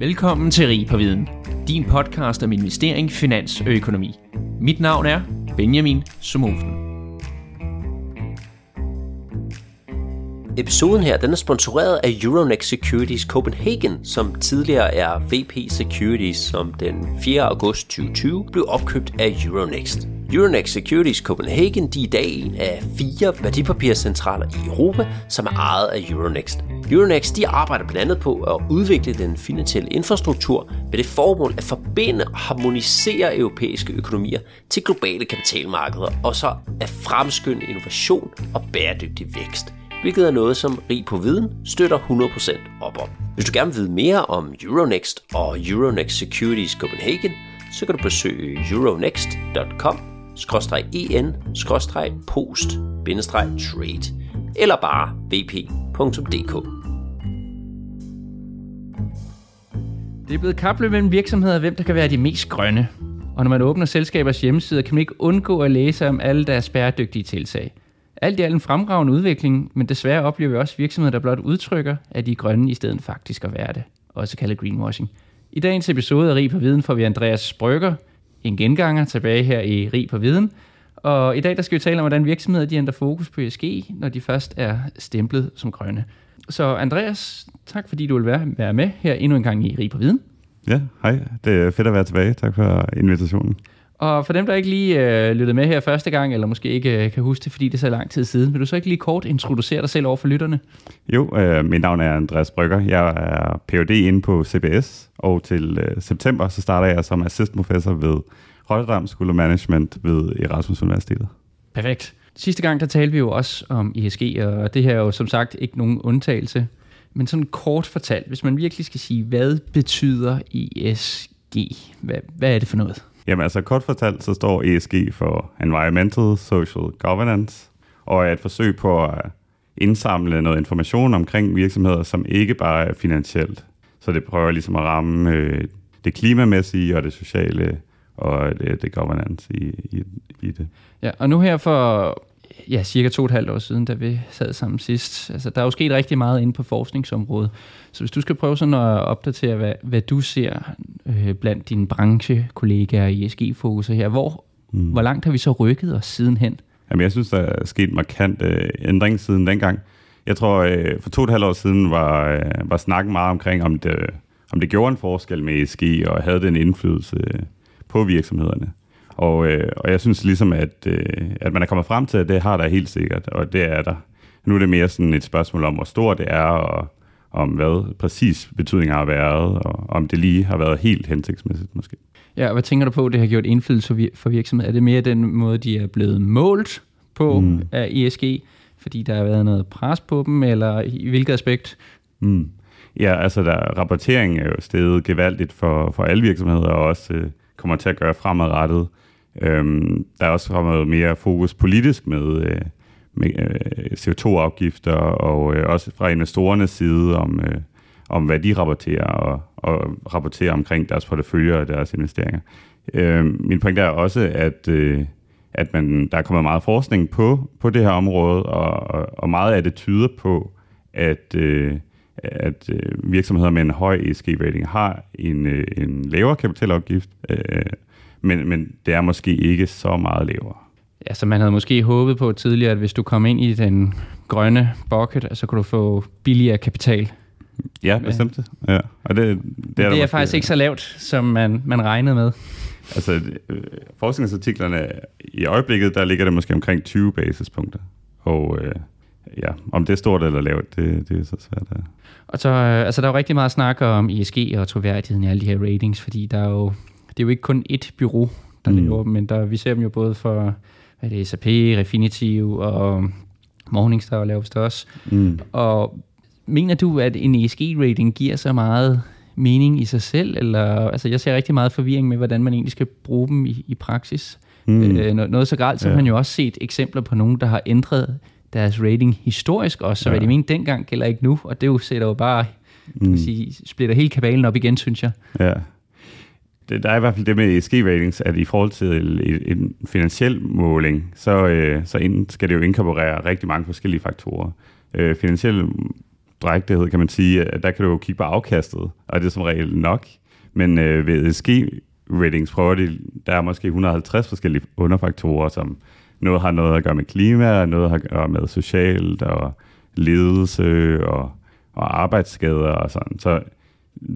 Velkommen til Rig på Viden, din podcast om investering, finans og økonomi. Mit navn er Benjamin Sumofen. Episoden her den er sponsoreret af Euronext Securities Copenhagen, som tidligere er VP Securities, som den 4. august 2020 blev opkøbt af Euronext. Euronext Securities Copenhagen de er i dag en af fire værdipapircentraler i Europa, som er ejet af Euronext. Euronext de arbejder blandt andet på at udvikle den finansielle infrastruktur med det formål at forbinde og harmonisere europæiske økonomier til globale kapitalmarkeder, og så at fremskynde innovation og bæredygtig vækst hvilket er noget, som Rig på Viden støtter 100% op om. Hvis du gerne vil vide mere om Euronext og Euronext Securities Copenhagen, så kan du besøge euronext.com en post trade eller bare vp.dk. Det er blevet kapløb mellem virksomheder, hvem der kan være de mest grønne. Og når man åbner selskabers hjemmesider, kan man ikke undgå at læse om alle deres bæredygtige tiltag. Alt i alt en fremragende udvikling, men desværre oplever vi også virksomheder, der blot udtrykker, at de er grønne i stedet faktisk at være det. Også kaldet greenwashing. I dagens episode af Rig på Viden får vi Andreas Brygger, en genganger tilbage her i Rig på Viden. Og i dag der skal vi tale om, hvordan virksomheder de ændrer fokus på ESG, når de først er stemplet som grønne. Så Andreas, tak fordi du vil være, være med her endnu en gang i Rig på Viden. Ja, hej. Det er fedt at være tilbage. Tak for invitationen. Og for dem, der ikke lige øh, lyttede med her første gang, eller måske ikke øh, kan huske det, fordi det er så lang tid siden, vil du så ikke lige kort introducere dig selv over for lytterne? Jo, øh, mit navn er Andreas Brygger. Jeg er Ph.D. inde på CBS, og til øh, september så starter jeg som assistant professor ved Rotterdam School of Management ved Erasmus Universitetet. Perfekt. Sidste gang, der talte vi jo også om ESG, og det her er jo som sagt ikke nogen undtagelse. Men sådan kort fortalt, hvis man virkelig skal sige, hvad betyder ESG? Hvad, hvad er det for noget? Jamen altså kort fortalt, så står ESG for Environmental Social Governance, og er et forsøg på at indsamle noget information omkring virksomheder, som ikke bare er finansielt. Så det prøver ligesom at ramme øh, det klimamæssige og det sociale og det, det governance i, i, i det. Ja, og nu her for ja, cirka to og et halvt år siden, da vi sad sammen sidst. Altså, der er jo sket rigtig meget inde på forskningsområdet. Så hvis du skal prøve sådan at opdatere, hvad, hvad du ser øh, blandt dine branchekollegaer i ESG-fokuser her, hvor, mm. hvor langt har vi så rykket os sidenhen? Jamen, jeg synes, der er sket markant øh, ændring siden dengang. Jeg tror, øh, for to og et halvt år siden var, øh, var snakken meget omkring, om det, om det gjorde en forskel med ESG, og havde den indflydelse på virksomhederne. Og, øh, og jeg synes ligesom, at, øh, at man er kommet frem til, at det har der helt sikkert, og det er der. Nu er det mere sådan et spørgsmål om, hvor stort det er, og om hvad præcis betydningen har været, og om det lige har været helt hensigtsmæssigt måske. Ja, og hvad tænker du på, det har gjort indflydelse for virksomheder? Er det mere den måde, de er blevet målt på mm. af ESG, fordi der har været noget pres på dem, eller i hvilket aspekt? Mm. Ja, altså der, rapportering er jo steget gevaldigt for, for alle virksomheder, og også øh, kommer til at gøre fremadrettet. Øhm, der er også kommet mere fokus politisk med, øh, med øh, CO2-afgifter, og øh, også fra investorernes side om, øh, om hvad de rapporterer, og, og rapporterer omkring deres porteføljer og deres investeringer. Øh, min pointe er også, at, øh, at man, der er kommet meget forskning på, på det her område, og, og meget af det tyder på, at, øh, at øh, virksomheder med en høj ESG-rating har en, øh, en lavere kapitalafgift, øh, men, men det er måske ikke så meget lavere. Ja, så man havde måske håbet på tidligere, at hvis du kom ind i den grønne bucket, så kunne du få billigere kapital. Ja, bestemt. Ja. Og det, det er, det er faktisk ikke så lavt, som man, man regnede med. Altså, øh, forskningsartiklerne i øjeblikket, der ligger det måske omkring 20 basispunkter. Og øh, ja, om det er stort eller lavt, det, det er så svært. Ja. Og så, øh, altså, der er jo rigtig meget snak om ESG og troværdigheden i alle de her ratings, fordi der er jo det er jo ikke kun ét bureau, der mm. laver dem, men der, vi ser dem jo både for hvad er det, SAP, Refinitiv og Morningstar laver det også. Mm. Og mener du, at en ESG-rating giver så meget mening i sig selv? Eller, altså, jeg ser rigtig meget forvirring med, hvordan man egentlig skal bruge dem i, i praksis. Mm. Øh, noget så gralt, så ja. har man jo også set eksempler på nogen, der har ændret deres rating historisk også, så ja. hvad de mente dengang gælder ikke nu, og det jo sætter jo bare, mm. sige, splitter hele kabalen op igen, synes jeg. Ja, det, der er i hvert fald det med ESG-ratings, at i forhold til en finansiel måling, så, øh, så ind, skal det jo inkorporere rigtig mange forskellige faktorer. Øh, finansiel drægtighed, kan man sige, at der kan du jo kigge på afkastet, og det er som regel nok. Men øh, ved ESG-ratings prøver de, der er måske 150 forskellige underfaktorer, som noget har noget at gøre med klima, noget har at gøre med socialt og ledelse og, og arbejdsskader og sådan. Så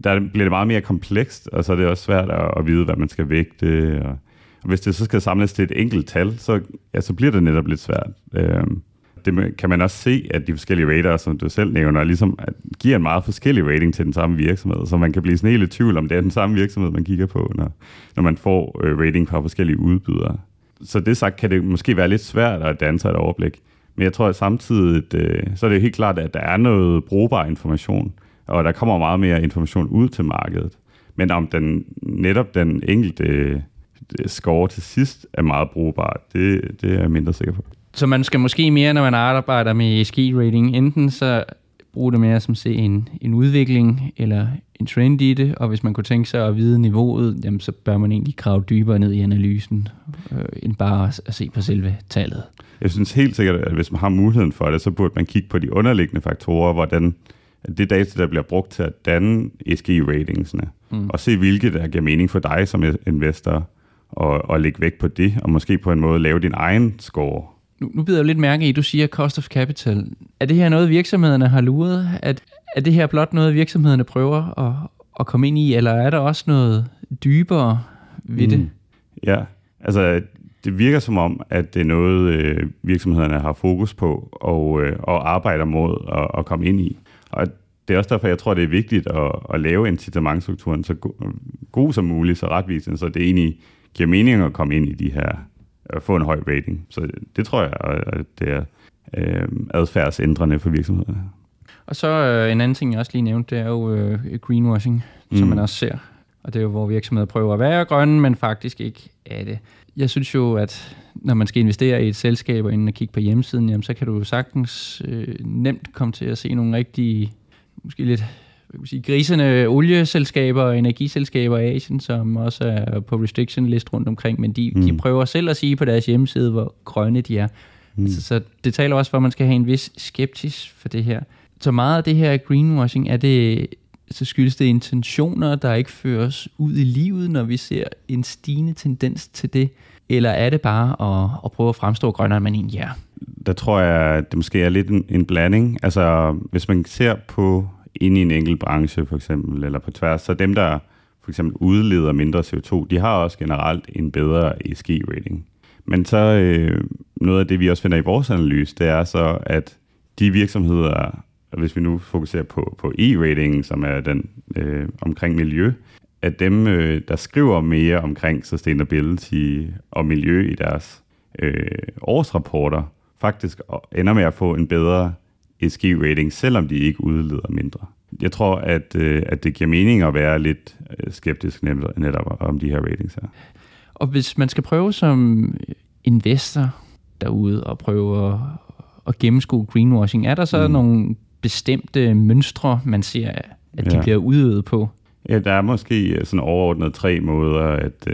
der bliver det meget mere komplekst, og så er det også svært at, at vide, hvad man skal vægte. Og, og hvis det så skal samles til et enkelt tal, så, ja, så bliver det netop lidt svært. Øhm, det kan man også se, at de forskellige raters, som du selv nævner, ligesom at giver en meget forskellig rating til den samme virksomhed, så man kan blive sådan helt i tvivl om, det er den samme virksomhed, man kigger på, når, når man får øh, rating fra forskellige udbydere. Så det sagt kan det måske være lidt svært at danne sig et overblik. Men jeg tror at samtidig, øh, så er det helt klart, at der er noget brugbar information, og der kommer meget mere information ud til markedet. Men om den netop den enkelte øh, score til sidst er meget brugbar, det, det er jeg mindre sikker på. Så man skal måske mere, når man arbejder med ESG-rating, enten så bruge det mere som se en, en udvikling eller en trend i det, og hvis man kunne tænke sig at vide niveauet, jamen, så bør man egentlig grave dybere ned i analysen, øh, end bare at se på selve tallet. Jeg synes helt sikkert, at hvis man har muligheden for det, så burde man kigge på de underliggende faktorer, hvordan det data, der bliver brugt til at danne ESG-ratingsene, mm. og se, hvilke der giver mening for dig som investor, og, og lægge vægt på det, og måske på en måde lave din egen score nu, nu bider jeg lidt mærke i, at du siger cost of capital. Er det her noget, virksomhederne har luret? At, er det her blot noget, virksomhederne prøver at, at komme ind i, eller er der også noget dybere ved det? Mm. Ja, altså det virker som om, at det er noget, øh, virksomhederne har fokus på og, øh, og arbejder mod at, at komme ind i. Og det er også derfor, jeg tror, det er vigtigt at, at lave incitamentstrukturen så go- god som muligt, så retvisende, så det egentlig giver mening at komme ind i de her at få en høj rating. Så det tror jeg, at det er øh, adfærdsændrende for virksomhederne. Og så øh, en anden ting, jeg også lige nævnte, det er jo øh, greenwashing, mm. som man også ser. Og det er jo, hvor virksomheder prøver at være grønne, men faktisk ikke er det. Jeg synes jo, at når man skal investere i et selskab og inden at kigge på hjemmesiden, jamen, så kan du sagtens øh, nemt komme til at se nogle rigtige, måske lidt sige, grisende olieselskaber og energiselskaber i Asien, som også er på restriction list rundt omkring, men de, mm. de prøver selv at sige på deres hjemmeside, hvor grønne de er. Mm. Altså, så det taler også for, at man skal have en vis skeptis for det her. Så meget af det her greenwashing, er det, så skyldes det intentioner, der ikke føres ud i livet, når vi ser en stigende tendens til det? Eller er det bare at, at prøve at fremstå grønnere, end man egentlig er? Der tror jeg, at det måske er lidt en, en blanding. Altså, hvis man ser på ind i en enkelt branche for eksempel, eller på tværs. Så dem, der for eksempel udleder mindre CO2, de har også generelt en bedre ESG-rating. Men så øh, noget af det, vi også finder i vores analyse, det er så, at de virksomheder, hvis vi nu fokuserer på, på E-ratingen, som er den øh, omkring miljø, at dem, øh, der skriver mere omkring sustainability og miljø i deres øh, årsrapporter, faktisk ender med at få en bedre ESG-rating, selvom de ikke udleder mindre. Jeg tror, at, øh, at det giver mening at være lidt øh, skeptisk netop om de her ratings her. Og hvis man skal prøve som investor derude og prøve at, at gennemskue greenwashing, er der så mm. nogle bestemte mønstre, man ser, at de ja. bliver udøvet på? Ja, der er måske øh, sådan overordnet tre måder, at,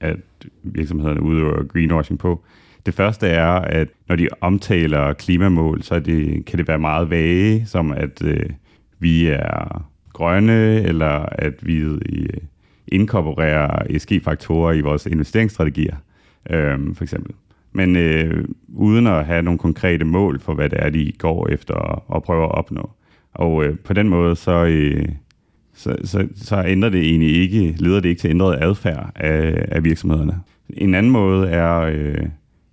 at virksomhederne udøver greenwashing på. Det første er, at når de omtaler klimamål, så det, kan det være meget vage, som at øh, vi er grønne, eller at vi øh, inkorporerer ESG-faktorer i vores investeringsstrategier, øh, for eksempel. Men øh, uden at have nogle konkrete mål for, hvad det er, de går efter og, og prøver at opnå. Og øh, på den måde, så, øh, så, så, så ændrer det egentlig ikke, leder det ikke til ændret adfærd af, af virksomhederne. En anden måde er, øh,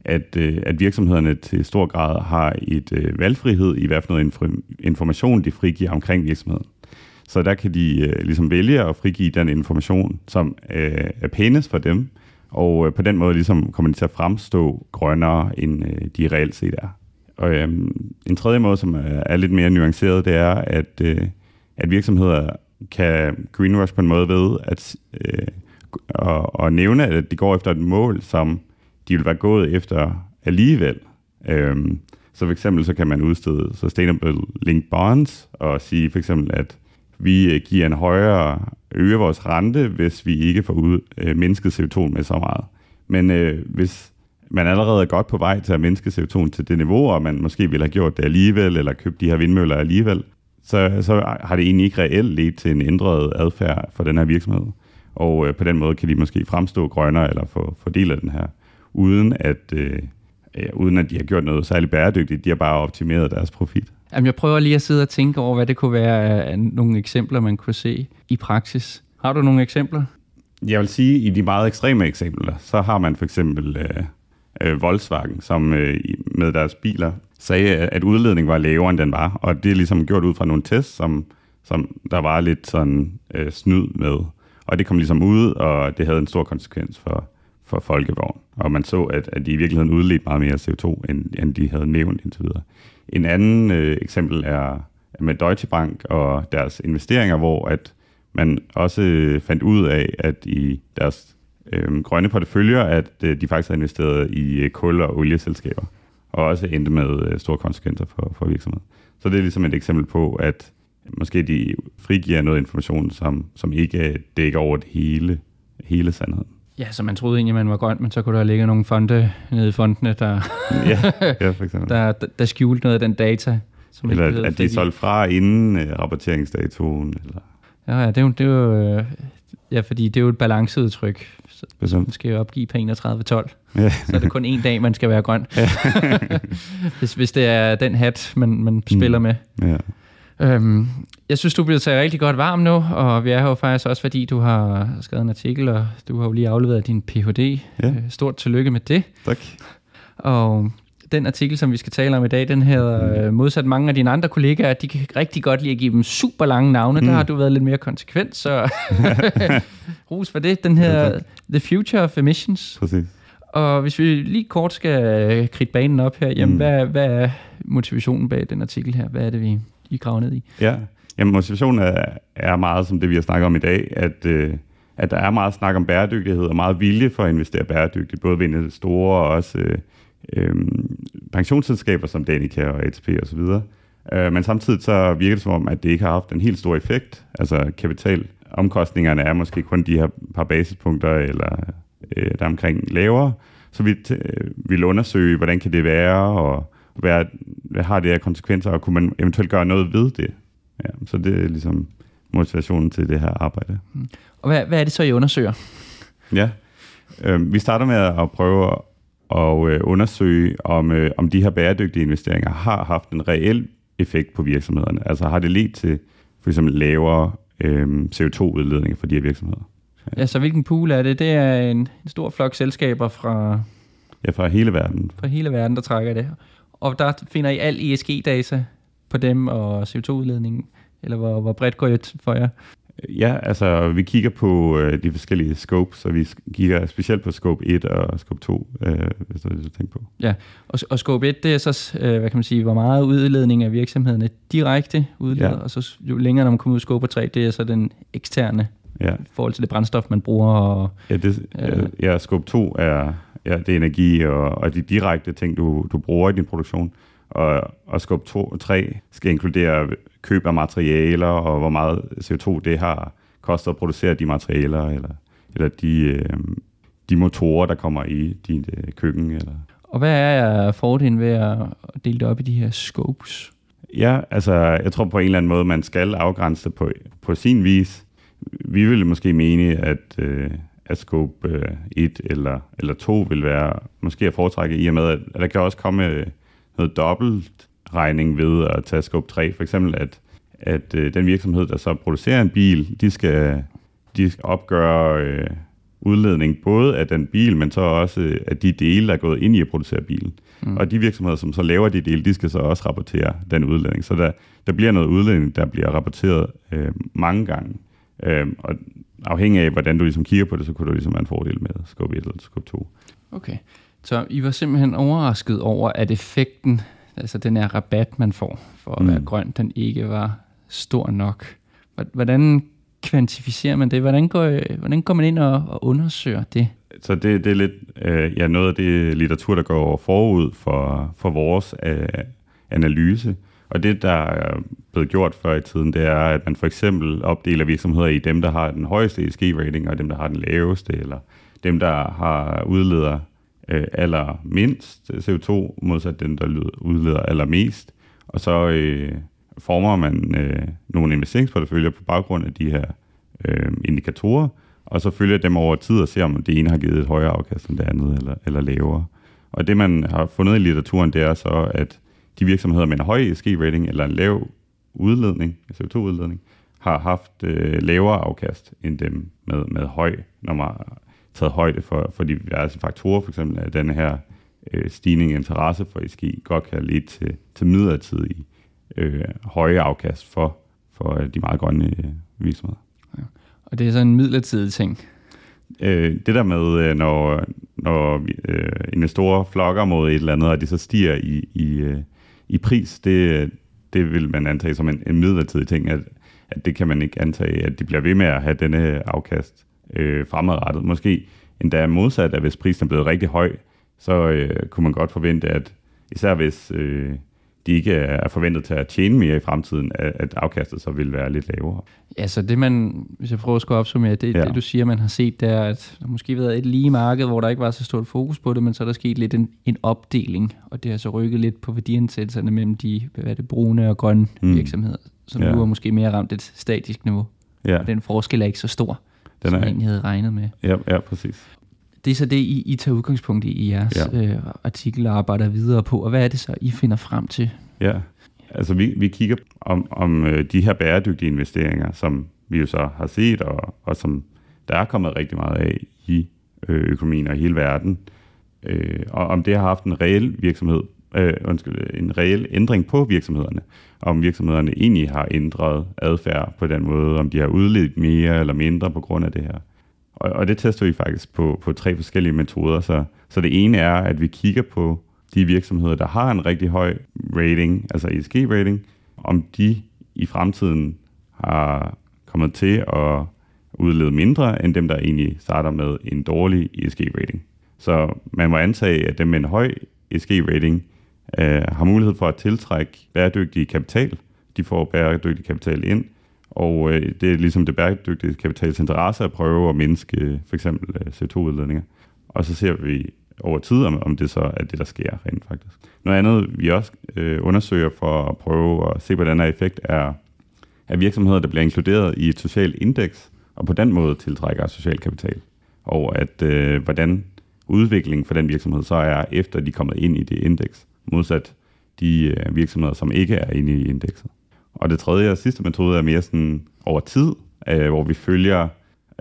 at, øh, at virksomhederne til stor grad har et øh, valgfrihed i hvad for noget information, de frigiver omkring virksomheden. Så der kan de øh, ligesom vælge at frigive den information, som øh, er pænest for dem, og øh, på den måde ligesom kommer de til at fremstå grønnere, end øh, de reelt set er. Og øh, en tredje måde, som øh, er lidt mere nuanceret, det er, at, øh, at virksomheder kan greenwash på en måde ved at øh, og, og nævne, at de går efter et mål, som de vil være gået efter alligevel. Øh, så for eksempel så kan man udstede Sustainable Linked Bonds og sige for eksempel, at vi øh, giver en højere, øger vores rente, hvis vi ikke får ud, øh, mindsket CO2 med så meget. Men øh, hvis man allerede er godt på vej til at mindske CO2 til det niveau, og man måske ville have gjort det alligevel, eller købt de her vindmøller alligevel, så, så har det egentlig ikke reelt ledt til en ændret adfærd for den her virksomhed. Og øh, på den måde kan de måske fremstå grønnere eller få, få del af den her, uden at, øh, øh, uden at de har gjort noget særligt bæredygtigt. De har bare optimeret deres profit. Jamen, jeg prøver lige at sidde og tænke over, hvad det kunne være af nogle eksempler, man kunne se i praksis. Har du nogle eksempler? Jeg vil sige, at i de meget ekstreme eksempler, så har man for eksempel øh, øh, Volkswagen, som øh, med deres biler sagde, at udledningen var lavere, end den var. Og det er ligesom gjort ud fra nogle tests, som, som der var lidt sådan øh, snyd med. Og det kom ligesom ud, og det havde en stor konsekvens for, for folkevogn. Og man så, at, at de i virkeligheden udledte meget mere CO2, end, end de havde nævnt indtil videre. En anden øh, eksempel er med Deutsche Bank og deres investeringer, hvor at man også øh, fandt ud af, at i deres øh, grønne porteføljer, at øh, de faktisk har investeret i øh, kul- og olieselskaber, og også endte med øh, store konsekvenser for, for virksomheden. Så det er ligesom et eksempel på, at måske de frigiver noget information, som, som ikke øh, dækker over det hele, hele sandheden. Ja, så man troede egentlig, man var grøn, men så kunne der ligge nogle fonde nede i fondene, der, ja, ja, for eksempel. der, der skjulte noget af den data. Som eller at, at de er solgt fra inden uh, rapporteringsdatoen. Eller... Ja, ja, det er jo, det er jo, ja, fordi det er jo et balanceudtryk. Så man skal jo opgive på 31.12. Ja. så er det kun en dag, man skal være grøn. Ja. hvis, hvis det er den hat, man, man spiller mm. med. Ja. Øhm, jeg synes, du bliver taget rigtig godt varm nu, og vi er her jo faktisk også, fordi du har skrevet en artikel, og du har jo lige afleveret din Ph.D. Ja. Øh, stort tillykke med det. Tak. Og den artikel, som vi skal tale om i dag, den hedder, mm. modsat mange af dine andre kollegaer, de kan rigtig godt lide at give dem super lange navne. Mm. Der har du været lidt mere konsekvent, så ros for det. Den her ja, The Future of Emissions. Præcis. Og hvis vi lige kort skal kridte banen op her, jamen, mm. hvad, hvad er motivationen bag den artikel her? Hvad er det, vi, i graver ned i? Ja, jamen, motivationen er, er meget som det, vi har snakket om i dag, at, øh, at der er meget snak om bæredygtighed og meget vilje for at investere bæredygtigt, både ved store og også øh, øh, pensionsselskaber som Danica og ATP osv. Øh, men samtidig så virker det som om, at det ikke har haft en helt stor effekt. Altså kapitalomkostningerne er måske kun de her par basispunkter, eller øh, der omkring lavere. Så vi øh, vil undersøge, hvordan kan det være, og hvad, hvad har det her konsekvenser, og kunne man eventuelt gøre noget ved det. Ja, så det er ligesom motivationen til det her arbejde. Mm. Og hvad, hvad er det så, I undersøger? Ja, øh, vi starter med at prøve og øh, undersøge, om, øh, om de her bæredygtige investeringer har haft en reel effekt på virksomhederne. Altså har det ledt til for eksempel lavere øh, CO2-udledning for de her virksomheder. Ja. ja, så hvilken pool er det? Det er en, en stor flok selskaber fra... Ja, fra hele verden. Fra hele verden, der trækker det. Og der finder I al ESG-data på dem og CO2-udledningen? Eller hvor, hvor bredt går det for jer? Ja, altså vi kigger på øh, de forskellige scopes, så vi kigger specielt på scope 1 og scope 2, øh, hvis det er det, du tænker på. Ja, og, og scope 1, det er så, øh, hvad kan man sige, hvor meget udledning af virksomhederne direkte udleder, ja. og så jo længere når man kommer ud i scope 3, det er så den eksterne ja. i forhold til det brændstof, man bruger. Og, ja, det, øh, ja, scope 2 er, ja, det er energi og, og de direkte ting, du, du bruger i din produktion og, og skub 2 3 skal inkludere køb af materialer, og hvor meget CO2 det har kostet at producere de materialer, eller, eller de, øh, de motorer, der kommer i dit øh, køkken. Eller. Og hvad er fordelen ved at dele det op i de her scopes? Ja, altså jeg tror på en eller anden måde, man skal afgrænse det på, på sin vis. Vi ville måske mene, at, øh, at scope øh, 1 eller, eller 2 vil være måske at foretrække i og med, at, at der kan også komme noget dobbelt regning ved at tage scope 3. For eksempel, at, at øh, den virksomhed, der så producerer en bil, de skal, de skal opgøre øh, udledning både af den bil, men så også af de dele, der er gået ind i at producere bilen. Mm. Og de virksomheder, som så laver de dele, de skal så også rapportere den udledning. Så der, der bliver noget udledning, der bliver rapporteret øh, mange gange. Øh, og afhængig af, hvordan du ligesom kigger på det, så kunne du ligesom have en fordel med scope 1 eller scope 2. Okay. Så I var simpelthen overrasket over, at effekten, altså den her rabat, man får for at mm. være grøn, den ikke var stor nok. Hvordan kvantificerer man det? Hvordan går, hvordan går man ind og, og undersøger det? Så det, det er lidt øh, ja, noget af det litteratur, der går forud for, for vores øh, analyse. Og det, der er blevet gjort før i tiden, det er, at man for eksempel opdeler virksomheder i dem, der har den højeste ESG-rating, og dem, der har den laveste, eller dem, der har udleder øh, allermindst CO2, modsat dem, der udleder allermest. Og så, øh, former man øh, nogle investeringsporteføljer på baggrund af de her øh, indikatorer, og så følger dem over tid og ser, om det ene har givet et højere afkast end det andet, eller, eller lavere. Og det, man har fundet i litteraturen, det er så, at de virksomheder med en høj ESG-rating eller en lav udledning, CO2-udledning, har haft øh, lavere afkast end dem med, med høj, når man har taget højde for, for diverse faktorer, for eksempel at denne her øh, stigning i interesse for ESG godt kan lede til, til midlertidige øh, høje afkast for, for øh, de meget grønne øh, virksomheder. Ja. Og det er så en midlertidig ting? Øh, det der med, øh, når, når øh, investorer flokker mod et eller andet, og det så stiger i, i, øh, i pris, det, det vil man antage som en, en midlertidig ting, at, at det kan man ikke antage, at de bliver ved med at have denne afkast øh, fremadrettet. Måske endda modsat, at hvis prisen er blevet rigtig høj, så øh, kunne man godt forvente, at især hvis øh, de ikke er forventet til at tjene mere i fremtiden, at, afkastet så vil være lidt lavere. Ja, så det man, hvis jeg prøver at skulle opsummere, det, ja. det du siger, man har set, det er, at der måske har været et lige marked, hvor der ikke var så stort fokus på det, men så er der sket lidt en, en opdeling, og det har så rykket lidt på værdiansættelserne mellem de hvad er det, brune og grønne mm. virksomheder, som ja. nu er måske mere ramt et statisk niveau. Ja. Og den forskel er ikke så stor, den som er, man egentlig havde regnet med. Ja, ja præcis. Det er så det, I, I tager udgangspunkt i i jeres ja. øh, artikel og arbejder videre på, og hvad er det så, I finder frem til? Ja, altså vi, vi kigger om, om øh, de her bæredygtige investeringer, som vi jo så har set, og, og som der er kommet rigtig meget af i øh, økonomien og i hele verden, øh, og om det har haft en reel virksomhed, øh, undskyld, en reel ændring på virksomhederne, om virksomhederne egentlig har ændret adfærd på den måde, om de har udledt mere eller mindre på grund af det her. Og, og det tester vi faktisk på, på tre forskellige metoder. Så, så det ene er, at vi kigger på de virksomheder, der har en rigtig høj rating, altså ESG-rating, om de i fremtiden har kommet til at udlede mindre end dem, der egentlig starter med en dårlig ESG-rating. Så man må antage, at dem med en høj ESG-rating øh, har mulighed for at tiltrække bæredygtig kapital. De får bæredygtig kapital ind, og øh, det er ligesom det bæredygtige kapitals interesse at prøve at mindske øh, for eksempel øh, CO2-udledninger. Og så ser vi over tid, om, om det så er det, der sker rent faktisk. Noget andet, vi også øh, undersøger for at prøve at se, hvordan er effekt, er, er virksomheder, der bliver inkluderet i et socialt indeks, og på den måde tiltrækker social kapital. Og at øh, hvordan udviklingen for den virksomhed så er, efter de er kommet ind i det indeks, modsat de øh, virksomheder, som ikke er inde i indekset. Og det tredje og sidste metode er mere sådan over tid, øh, hvor vi følger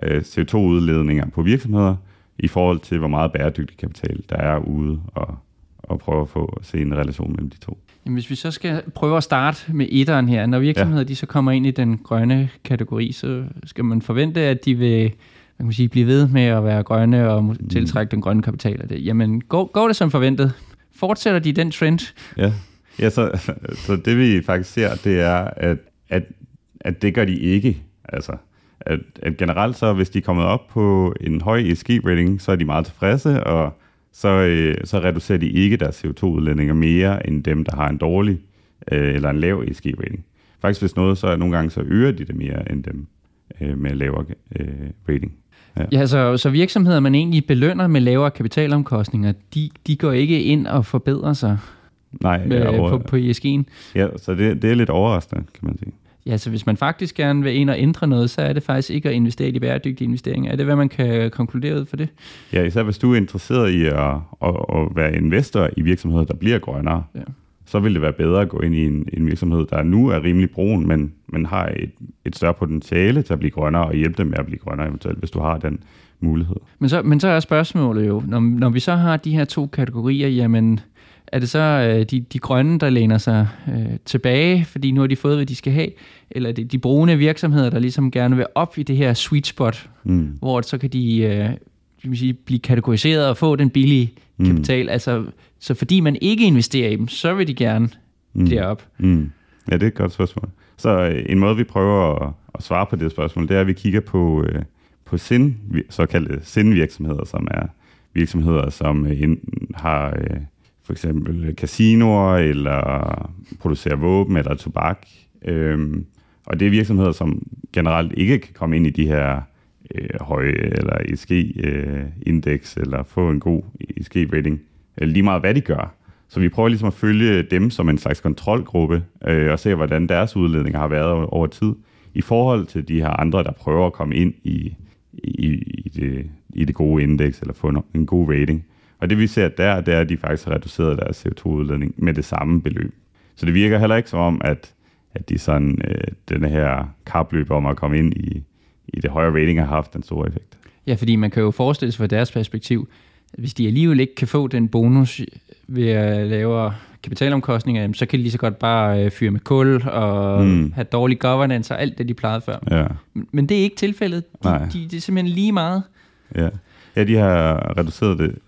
øh, CO2-udledninger på virksomheder i forhold til, hvor meget bæredygtig kapital der er ude, og, og prøve at få at se en relation mellem de to. Jamen, hvis vi så skal prøve at starte med etteren her, når virksomheder ja. de så kommer ind i den grønne kategori, så skal man forvente, at de vil man kan sige, blive ved med at være grønne og mm. tiltrække den grønne kapital af det. Jamen, går, går det som forventet? Fortsætter de den trend? Ja, Ja, så, så det vi faktisk ser, det er, at, at, at det gør de ikke. Altså, at, at generelt så, hvis de er kommet op på en høj ESG-rating, så er de meget tilfredse, og så, øh, så reducerer de ikke deres CO2-udledninger mere end dem, der har en dårlig øh, eller en lav ESG-rating. Faktisk hvis noget, så er nogle gange så øger de det mere end dem øh, med lavere øh, rating. Ja, ja så, så virksomheder, man egentlig belønner med lavere kapitalomkostninger, de, de går ikke ind og forbedrer sig Nej, med, over... på, på ESG'en. Ja, så det, det er lidt overraskende, kan man sige. Ja, så hvis man faktisk gerne vil ind og ændre noget, så er det faktisk ikke at investere i bæredygtige investeringer. Er det, hvad man kan konkludere ud for det? Ja, især hvis du er interesseret i at, at, at være investor i virksomheder, der bliver grønnere, ja. så vil det være bedre at gå ind i en, en virksomhed, der nu er rimelig brun, men, men har et, et større potentiale til at blive grønnere, og hjælpe dem med at blive grønnere eventuelt, hvis du har den mulighed. Men så, men så er spørgsmålet jo, når, når vi så har de her to kategorier, jamen er det så øh, de, de grønne, der læner sig øh, tilbage, fordi nu har de fået, hvad de skal have? Eller er det de brune virksomheder, der ligesom gerne vil op i det her sweet spot, mm. hvor så kan de øh, kan sige, blive kategoriseret og få den billige mm. kapital? Altså, så fordi man ikke investerer i dem, så vil de gerne mm. derop. Mm. Ja, det er et godt spørgsmål. Så øh, en måde, vi prøver at, at svare på det spørgsmål, det er, at vi kigger på, øh, på sind, såkaldte sindvirksomheder, som er virksomheder, som øh, har... Øh, for eksempel casinoer, eller producerer våben eller tobak. Øhm, og det er virksomheder, som generelt ikke kan komme ind i de her øh, høje eller ESG-indeks, øh, eller få en god ESG-rating, øh, lige meget hvad de gør. Så vi prøver ligesom at følge dem som en slags kontrolgruppe, øh, og se, hvordan deres udledninger har været over, over tid, i forhold til de her andre, der prøver at komme ind i, i, i, det, i det gode indeks, eller få en, en god rating. Og det vi ser der, det er, at de faktisk har reduceret deres CO2-udledning med det samme beløb. Så det virker heller ikke som om, at, at de sådan, øh, den her kapløb om at komme ind i, i det højere rating har haft en stor effekt. Ja, fordi man kan jo forestille sig fra deres perspektiv, at hvis de alligevel ikke kan få den bonus ved at lave kapitalomkostninger, så kan de lige så godt bare øh, fyre med kul og mm. have dårlig governance og alt det, de plejede før. Ja. Men det er ikke tilfældet. De, Nej. de, det er simpelthen lige meget. Ja. ja, de har reduceret det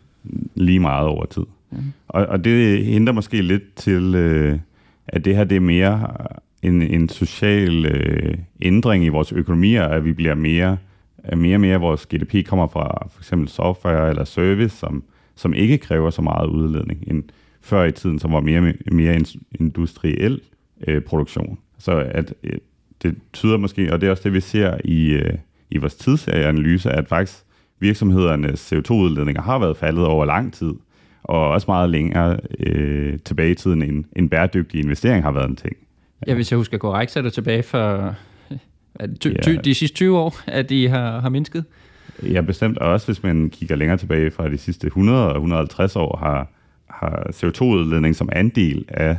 lige meget over tid. Ja. Og, og det henter måske lidt til, øh, at det her det er mere en, en social øh, ændring i vores økonomier, at vi bliver mere, at mere og mere vores GDP kommer fra for eksempel software eller service, som, som ikke kræver så meget udledning end før i tiden, som var mere, mere industriel øh, produktion. Så at, øh, det tyder måske, og det er også det, vi ser i, øh, i vores tidsserieanalyse, at faktisk virksomhedernes CO2-udledninger har været faldet over lang tid, og også meget længere øh, tilbage i tiden, end en bæredygtig investering har været en ting. Ja, hvis jeg husker korrekt, så er det tilbage for ty, ty, de sidste 20 år, at de har, har mindsket. Ja, bestemt. Og også hvis man kigger længere tilbage fra de sidste 100 og 150 år, har, har CO2-udledning som andel af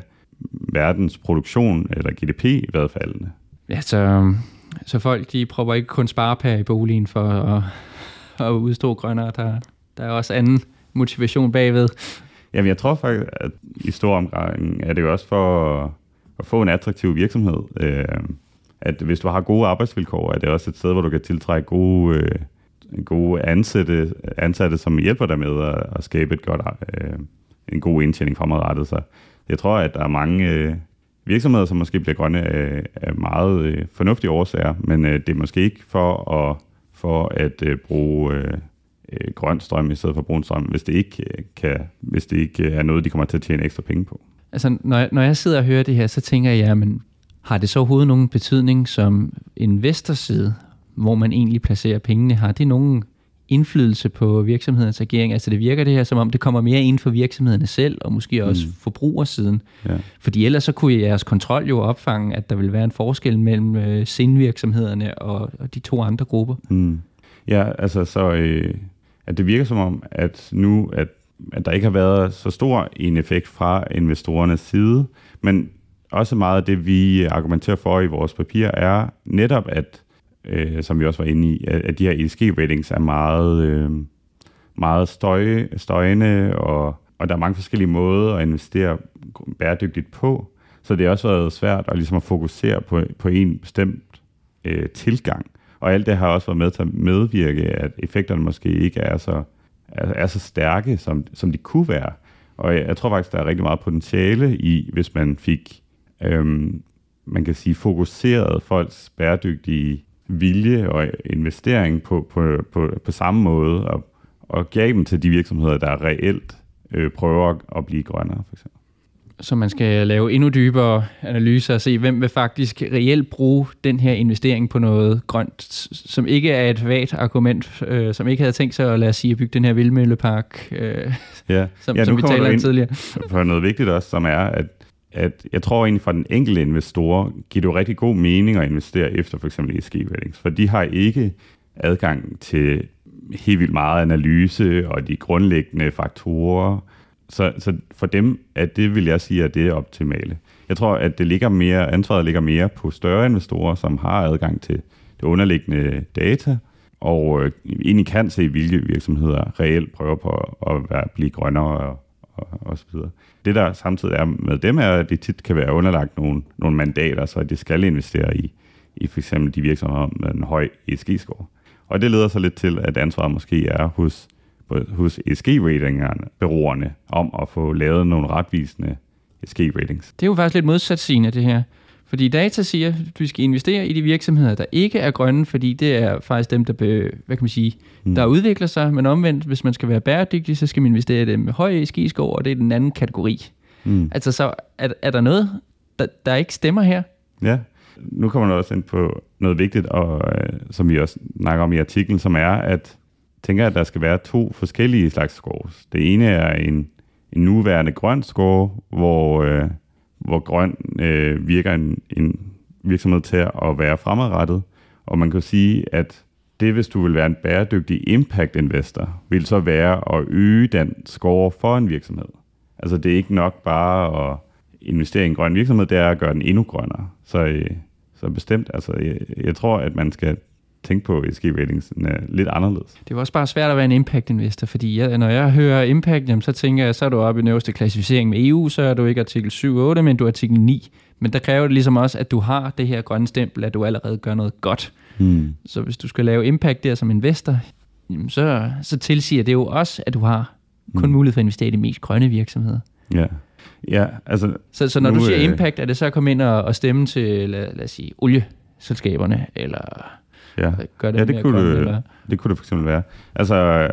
verdens produktion eller GDP været faldende. Ja, så, så folk de prøver ikke kun sparepær i boligen for at, at udstå grønnere. Der, der er også anden motivation bagved. Jamen, jeg tror faktisk, at i stor omgang er det jo også for at, få en attraktiv virksomhed. Øh, at hvis du har gode arbejdsvilkår, er det også et sted, hvor du kan tiltrække gode, øh, gode ansatte, ansatte, som hjælper dig med at, at skabe et godt, øh, en god indtjening fremadrettet. Så jeg tror, at der er mange øh, virksomheder, som måske bliver grønne af, af meget øh, fornuftige årsager, men øh, det er måske ikke for at, for at øh, bruge øh, øh, grøn strøm i stedet for brun strøm, hvis det ikke øh, kan, hvis det ikke øh, er noget, de kommer til at tjene ekstra penge på. Altså, når jeg, når jeg sidder og hører det her, så tænker jeg, men har det så overhovedet nogen betydning som investorside, hvor man egentlig placerer pengene? Har det nogen indflydelse på virksomhedens agering? Altså det virker det her, som om det kommer mere ind for virksomhederne selv, og måske også mm. forbrugersiden. Ja. Fordi ellers så kunne jeres kontrol jo opfange, at der vil være en forskel mellem øh, sindvirksomhederne og, og de to andre grupper. Mm. Ja, altså så øh, at det virker som om, at nu, at, at der ikke har været så stor en effekt fra investorernes side, men også meget af det, vi argumenterer for i vores papir, er netop, at, øh, som vi også var inde i, at, at de her ESG-ratings er meget, øh, meget støj, støjende, og, og der er mange forskellige måder at investere bæredygtigt på. Så det har også været svært at, ligesom at fokusere på, på en bestemt øh, tilgang. Og alt det har også været med til at medvirke, at effekterne måske ikke er så, er, er så stærke, som, som de kunne være. Og jeg, jeg tror faktisk, der er rigtig meget potentiale i, hvis man fik, øhm, man kan sige, fokuseret folks bæredygtige vilje og investering på, på, på, på samme måde, og, og gav dem til de virksomheder, der reelt øh, prøver at blive grønnere, for eksempel så man skal lave endnu dybere analyser og se, hvem vil faktisk reelt bruge den her investering på noget grønt, som ikke er et vagt argument, øh, som ikke havde tænkt sig at lade os sige at bygge den her vildmøllepark, øh, ja. som, ja, som vi talte om tidligere. For noget vigtigt også, som er, at, at jeg tror egentlig for den enkelte investor, giver det jo rigtig god mening at investere efter for eksempel ESG ratings, for de har ikke adgang til helt vildt meget analyse og de grundlæggende faktorer, så, så for dem, at det vil jeg sige, at det er optimale. Jeg tror, at det ligger mere, ansvaret ligger mere på større investorer, som har adgang til det underliggende data, og øh, egentlig kan se, hvilke virksomheder reelt prøver på at være, blive grønnere og, og, og så videre. Det, der samtidig er med dem, er, at de tit kan være underlagt nogle, nogle mandater, så de skal investere i, i for eksempel de virksomheder med en høj ESG-score. Og det leder så lidt til, at ansvaret måske er hos hos ESG-ratingerne, beroerne, om at få lavet nogle retvisende ESG-ratings. Det er jo faktisk lidt modsat det her. Fordi data siger, at vi skal investere i de virksomheder, der ikke er grønne, fordi det er faktisk dem, der, be, hvad kan man sige, mm. der udvikler sig. Men omvendt, hvis man skal være bæredygtig, så skal man investere i dem med høj ESG-score, og det er den anden kategori. Mm. Altså så er, er der noget, der, der ikke stemmer her? Ja, nu kommer man også ind på noget vigtigt, og, øh, som vi også snakker om i artiklen, som er, at tænker, at der skal være to forskellige slags scores. Det ene er en, en nuværende grøn score, hvor, øh, hvor grøn øh, virker en, en virksomhed til at være fremadrettet. Og man kan sige, at det, hvis du vil være en bæredygtig impact investor, vil så være at øge den score for en virksomhed. Altså det er ikke nok bare at investere i en grøn virksomhed, det er at gøre den endnu grønnere. Så, øh, så bestemt, altså jeg, jeg tror, at man skal tænke på ESG ratings lidt anderledes. Det er også bare svært at være en impact investor, fordi jeg, når jeg hører impact, jamen, så tænker jeg, så er du oppe i den øverste klassificering med EU, så er du ikke artikel 7-8, men du er artikel 9. Men der kræver det ligesom også, at du har det her grønne stempel, at du allerede gør noget godt. Hmm. Så hvis du skal lave impact der som investor, jamen så, så tilsiger det jo også, at du har kun hmm. mulighed for at investere i de mest grønne virksomheder. Ja. Ja, altså... Så, så når nu, du siger øh, impact, er det så at komme ind og, og stemme til, lad, lad os sige, olieselskaberne, eller ja. gør det ja, det kunne, grønne, det, eller? det kunne det for eksempel være. Altså,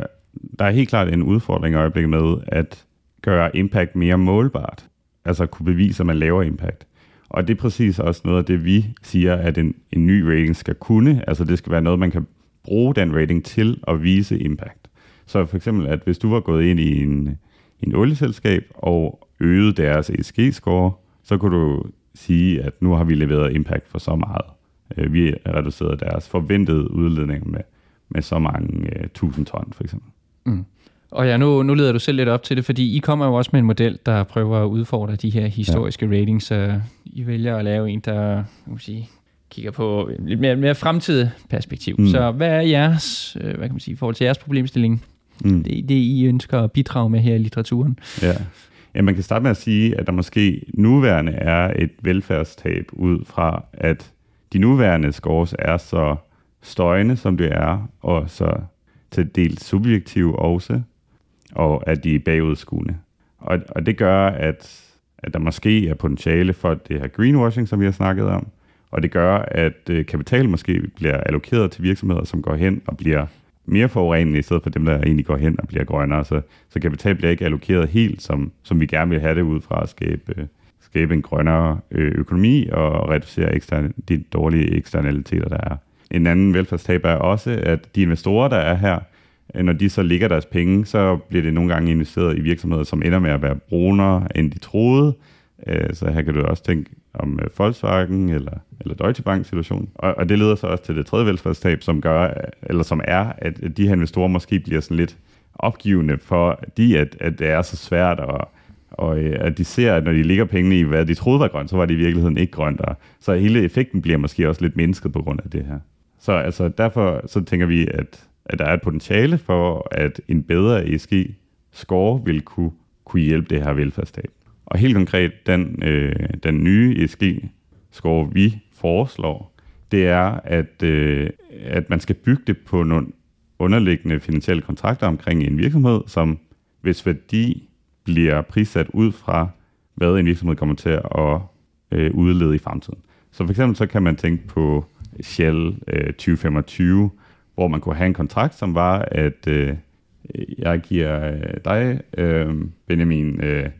der er helt klart en udfordring i øjeblikket med at gøre impact mere målbart. Altså kunne bevise, at man laver impact. Og det er præcis også noget af det, vi siger, at en, en ny rating skal kunne. Altså det skal være noget, man kan bruge den rating til at vise impact. Så for eksempel, at hvis du var gået ind i en, en olieselskab og øget deres ESG-score, så kunne du sige, at nu har vi leveret impact for så meget. Øh, vi har reduceret deres forventede udledning med, med så mange uh, tusind ton, for eksempel. Mm. Og ja, nu, nu leder du selv lidt op til det, fordi I kommer jo også med en model, der prøver at udfordre de her historiske ja. ratings, så I vælger at lave en, der kan sige, kigger på lidt mere, mere fremtidig perspektiv. Mm. Så hvad er jeres, øh, hvad kan man sige, i forhold til jeres problemstilling? Mm. Det, det, I ønsker at bidrage med her i litteraturen? Ja. ja, man kan starte med at sige, at der måske nuværende er et velfærdstab ud fra, at de nuværende scores er så støjende, som det er, og så til dels subjektive også, og at de er bagudskuende. Og, og det gør, at, at der måske er potentiale for det her greenwashing, som vi har snakket om, og det gør, at øh, kapital måske bliver allokeret til virksomheder, som går hen og bliver mere forurenende, i stedet for dem, der egentlig går hen og bliver grønnere. Så, så kapital bliver ikke allokeret helt, som, som vi gerne vil have det ud fra at skabe, øh, skabe en grønnere øh, økonomi og reducere eksterne, de dårlige eksternaliteter, der er. En anden velfærdstab er også, at de investorer, der er her, øh, når de så ligger deres penge, så bliver det nogle gange investeret i virksomheder, som ender med at være brunere, end de troede. Øh, så her kan du også tænke om Volkswagen eller, eller Deutsche Bank situation. Og, og det leder så også til det tredje velfærdstab, som gør, eller som er, at de her investorer måske bliver sådan lidt opgivende, fordi at, at det er så svært at og øh, at de ser, at når de ligger pengene i, hvad de troede var grønt, så var det i virkeligheden ikke grønt. Og så hele effekten bliver måske også lidt mindsket på grund af det her. Så altså, derfor så tænker vi, at at der er et potentiale for, at en bedre ESG-score vil kunne, kunne hjælpe det her velfærdstab. Og helt konkret, den, øh, den nye ESG-score, vi foreslår, det er, at, øh, at man skal bygge det på nogle underliggende finansielle kontrakter omkring en virksomhed, som hvis værdi bliver prissat ud fra, hvad en virksomhed kommer til at øh, udlede i fremtiden. Så for eksempel så kan man tænke på Shell øh, 2025, hvor man kunne have en kontrakt, som var, at øh, jeg giver øh, dig, øh, Benjamin, øh,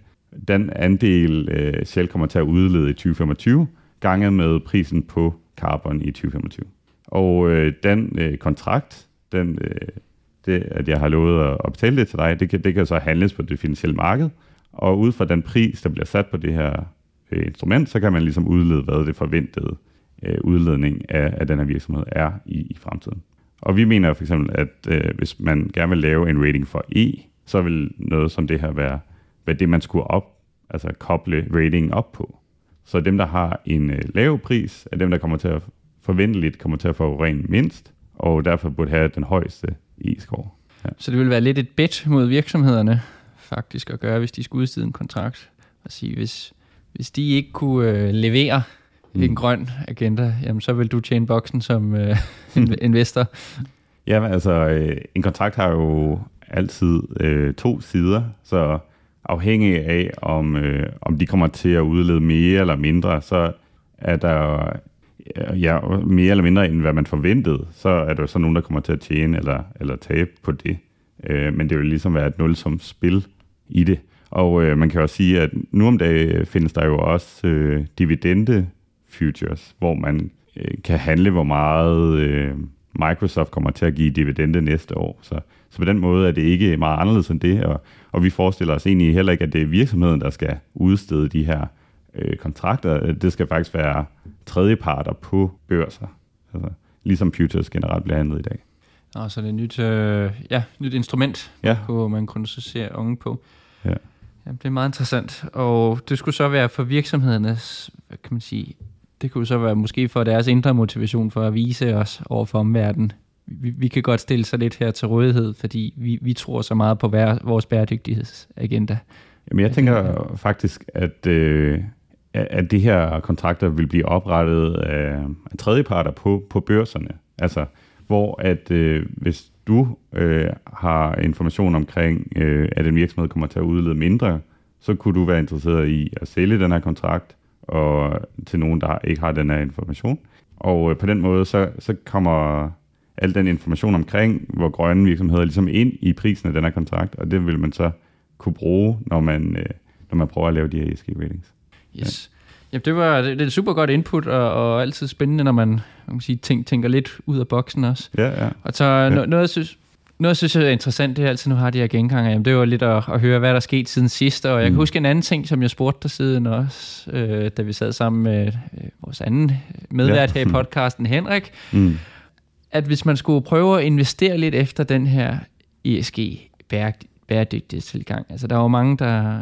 den andel, øh, Shell kommer til at udlede i 2025, ganget med prisen på carbon i 2025. Og øh, den øh, kontrakt, den, øh, det, at jeg har lovet at betale det til dig, det kan, det kan så handles på det finansielle marked, og ud fra den pris, der bliver sat på det her øh, instrument, så kan man ligesom udlede, hvad det forventede øh, udledning af, af den her virksomhed er i, i fremtiden. Og vi mener for eksempel, at øh, hvis man gerne vil lave en rating for E, så vil noget som det her være, være det, man skulle op, altså koble ratingen op på. Så dem, der har en øh, lav pris, er dem, der kommer til at forventeligt kommer til at forurene mindst, og derfor burde have den højeste E-score. Ja. Så det vil være lidt et bet mod virksomhederne, faktisk, at gøre, hvis de skulle udstede en kontrakt. Og sige, hvis, hvis de ikke kunne øh, levere mm. en grøn agenda, jamen så vil du tjene boksen som øh, investor. Jamen altså, øh, en kontrakt har jo altid øh, to sider, så afhængig af, om, øh, om de kommer til at udlede mere eller mindre, så er der ja, mere eller mindre end hvad man forventede, så er der så nogen, der kommer til at tjene eller, eller tabe på det. Øh, men det vil ligesom være et nulsomt spil i det. Og øh, man kan også sige, at nu om dagen findes der jo også øh, dividende futures, hvor man øh, kan handle, hvor meget, øh, Microsoft kommer til at give dividende næste år. Så, så på den måde er det ikke meget anderledes end det, og, og vi forestiller os egentlig heller ikke, at det er virksomheden, der skal udstede de her øh, kontrakter. Det skal faktisk være tredjeparter på børser, altså, ligesom futures generelt bliver handlet i dag. Og så det er et nyt, øh, ja, nyt instrument, ja. kunne man kunne se unge på. Ja. ja. det er meget interessant. Og det skulle så være for virksomhedernes, hvad kan man sige, det kunne så være måske for deres indre motivation for at vise os over for omverdenen. Vi, vi kan godt stille sig lidt her til rådighed, fordi vi, vi tror så meget på vær, vores bæredygtighedsagenda. Jamen jeg tænker faktisk, at, øh, at de her kontrakter vil blive oprettet af, af tredjeparter på, på børserne. Altså, hvor at øh, hvis du øh, har information omkring, øh, at en virksomhed kommer til at udlede mindre, så kunne du være interesseret i at sælge den her kontrakt og til nogen, der ikke har den her information. Og øh, på den måde, så, så kommer al den information omkring, hvor grønne virksomheder ligesom ind i prisen af den her kontrakt, og det vil man så kunne bruge, når man, øh, når man prøver at lave de her ESG-ratings. Yes. Ja. Jamen, det var det, det er super godt input, og, og altid spændende, når man, man kan sige, tænk, tænker lidt ud af boksen også. Ja, ja. Og så ja. noget, jeg synes, noget, jeg synes er interessant, det er altid, nu har de her genganger, jamen, det var lidt at, at høre, hvad der er sket siden sidst, og jeg mm. kan huske en anden ting, som jeg spurgte dig siden også, øh, da vi sad sammen med øh, vores anden medvært ja. her i podcasten, Henrik, mm. at hvis man skulle prøve at investere lidt efter den her ESG bæredygtighedstilgang, altså der var mange, der,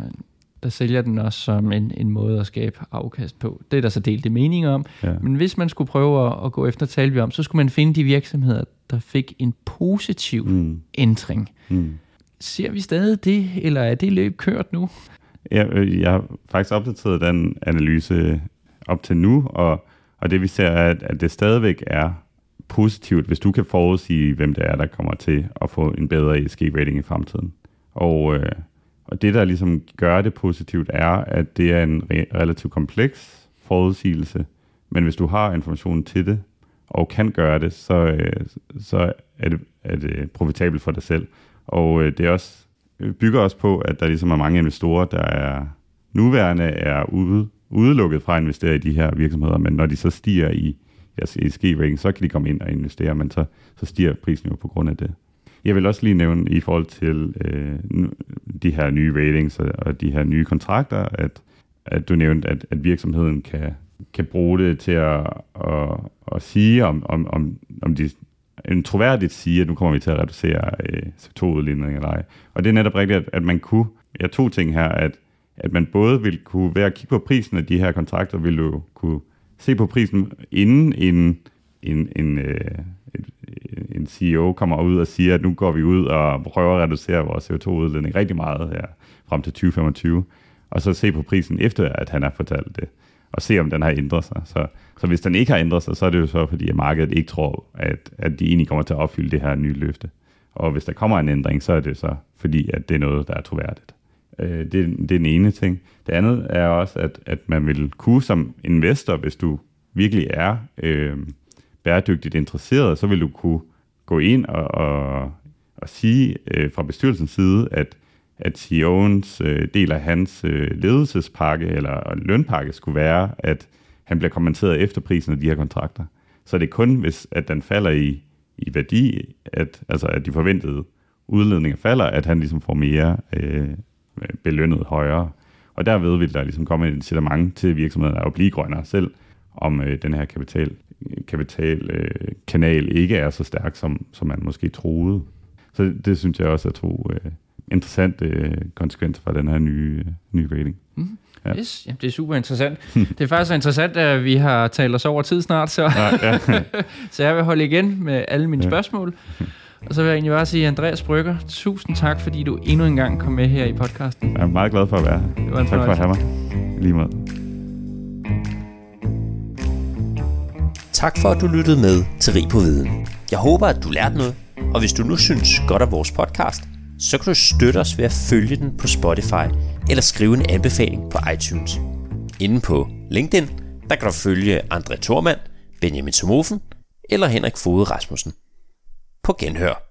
der sælger den også som en, en måde at skabe afkast på. Det er der så delt mening om. Ja. Men hvis man skulle prøve at, at gå efter tal vi om, så skulle man finde de virksomheder, der fik en positiv mm. ændring. Mm. Ser vi stadig det, eller er det løb kørt nu? Ja, øh, jeg har faktisk opdateret den analyse op til nu, og, og det vi ser er, at, at det stadigvæk er positivt, hvis du kan forudsige, hvem det er, der kommer til at få en bedre ESG-rating i fremtiden. Og øh, og det, der ligesom gør det positivt, er, at det er en re- relativt kompleks forudsigelse, men hvis du har informationen til det, og kan gøre det, så, øh, så er, det, er det profitabelt for dig selv. Og øh, det er også, bygger også på, at der ligesom er mange investorer, der er nuværende er ude, udelukket fra at investere i de her virksomheder, men når de så stiger i deres ESG-rating, så kan de komme ind og investere, men så, så stiger prisen jo på grund af det. Jeg vil også lige nævne i forhold til øh, de her nye ratings og, og de her nye kontrakter, at, at du nævnte, at, at virksomheden kan, kan bruge det til at, at, at sige, om, om, om, om de en troværdigt sige, at nu kommer vi til at reducere øh, CO2-udledning eller ej. Og det er netop rigtigt, at, at man kunne, ja, to ting her, at, at man både vil kunne ved at kigge på prisen af de her kontrakter, vil du kunne se på prisen inden en, en, en, øh, en CEO kommer ud og siger, at nu går vi ud og prøver at reducere vores CO2-udledning rigtig meget her frem til 2025, og så se på prisen efter, at han har fortalt det, og se, om den har ændret sig. Så, så hvis den ikke har ændret sig, så er det jo så, fordi at markedet ikke tror, at, at de egentlig kommer til at opfylde det her nye løfte. Og hvis der kommer en ændring, så er det så, fordi at det er noget, der er troværdigt. Øh, det, det er den ene ting. Det andet er også, at, at man vil kunne som investor, hvis du virkelig er øh, bæredygtigt interesseret, så vil du kunne gå ind og, og, og sige øh, fra bestyrelsens side, at, at CEO'ens øh, del af hans øh, ledelsespakke eller lønpakke skulle være, at han bliver kommenteret efter prisen af de her kontrakter. Så det er kun, hvis at den falder i, i værdi, at, altså at de forventede udledninger falder, at han ligesom får mere øh, belønnet højere. Og derved vil der ligesom komme et incitament til virksomheden at blive grønnere selv, om øh, den her kapital kapitalkanal øh, ikke er så stærk, som, som man måske troede. Så det synes jeg også er to øh, interessante øh, konsekvenser fra den her nye, øh, nye rating. Mm. Ja. Yes, jamen, det er super interessant. det er faktisk så interessant, at vi har talt os over tid snart, så, ja, ja. så jeg vil holde igen med alle mine ja. spørgsmål. Og så vil jeg egentlig bare sige, Andreas Brygger, tusind tak, fordi du endnu en gang kom med her i podcasten. Jeg er meget glad for at være her. Det var en tak for at have mig. Lige måde. Tak for, at du lyttede med til Rig på Viden. Jeg håber, at du lærte noget, og hvis du nu synes godt af vores podcast, så kan du støtte os ved at følge den på Spotify eller skrive en anbefaling på iTunes. Inden på LinkedIn, der kan du følge André Thormand, Benjamin Somofen eller Henrik Fode Rasmussen. På genhør.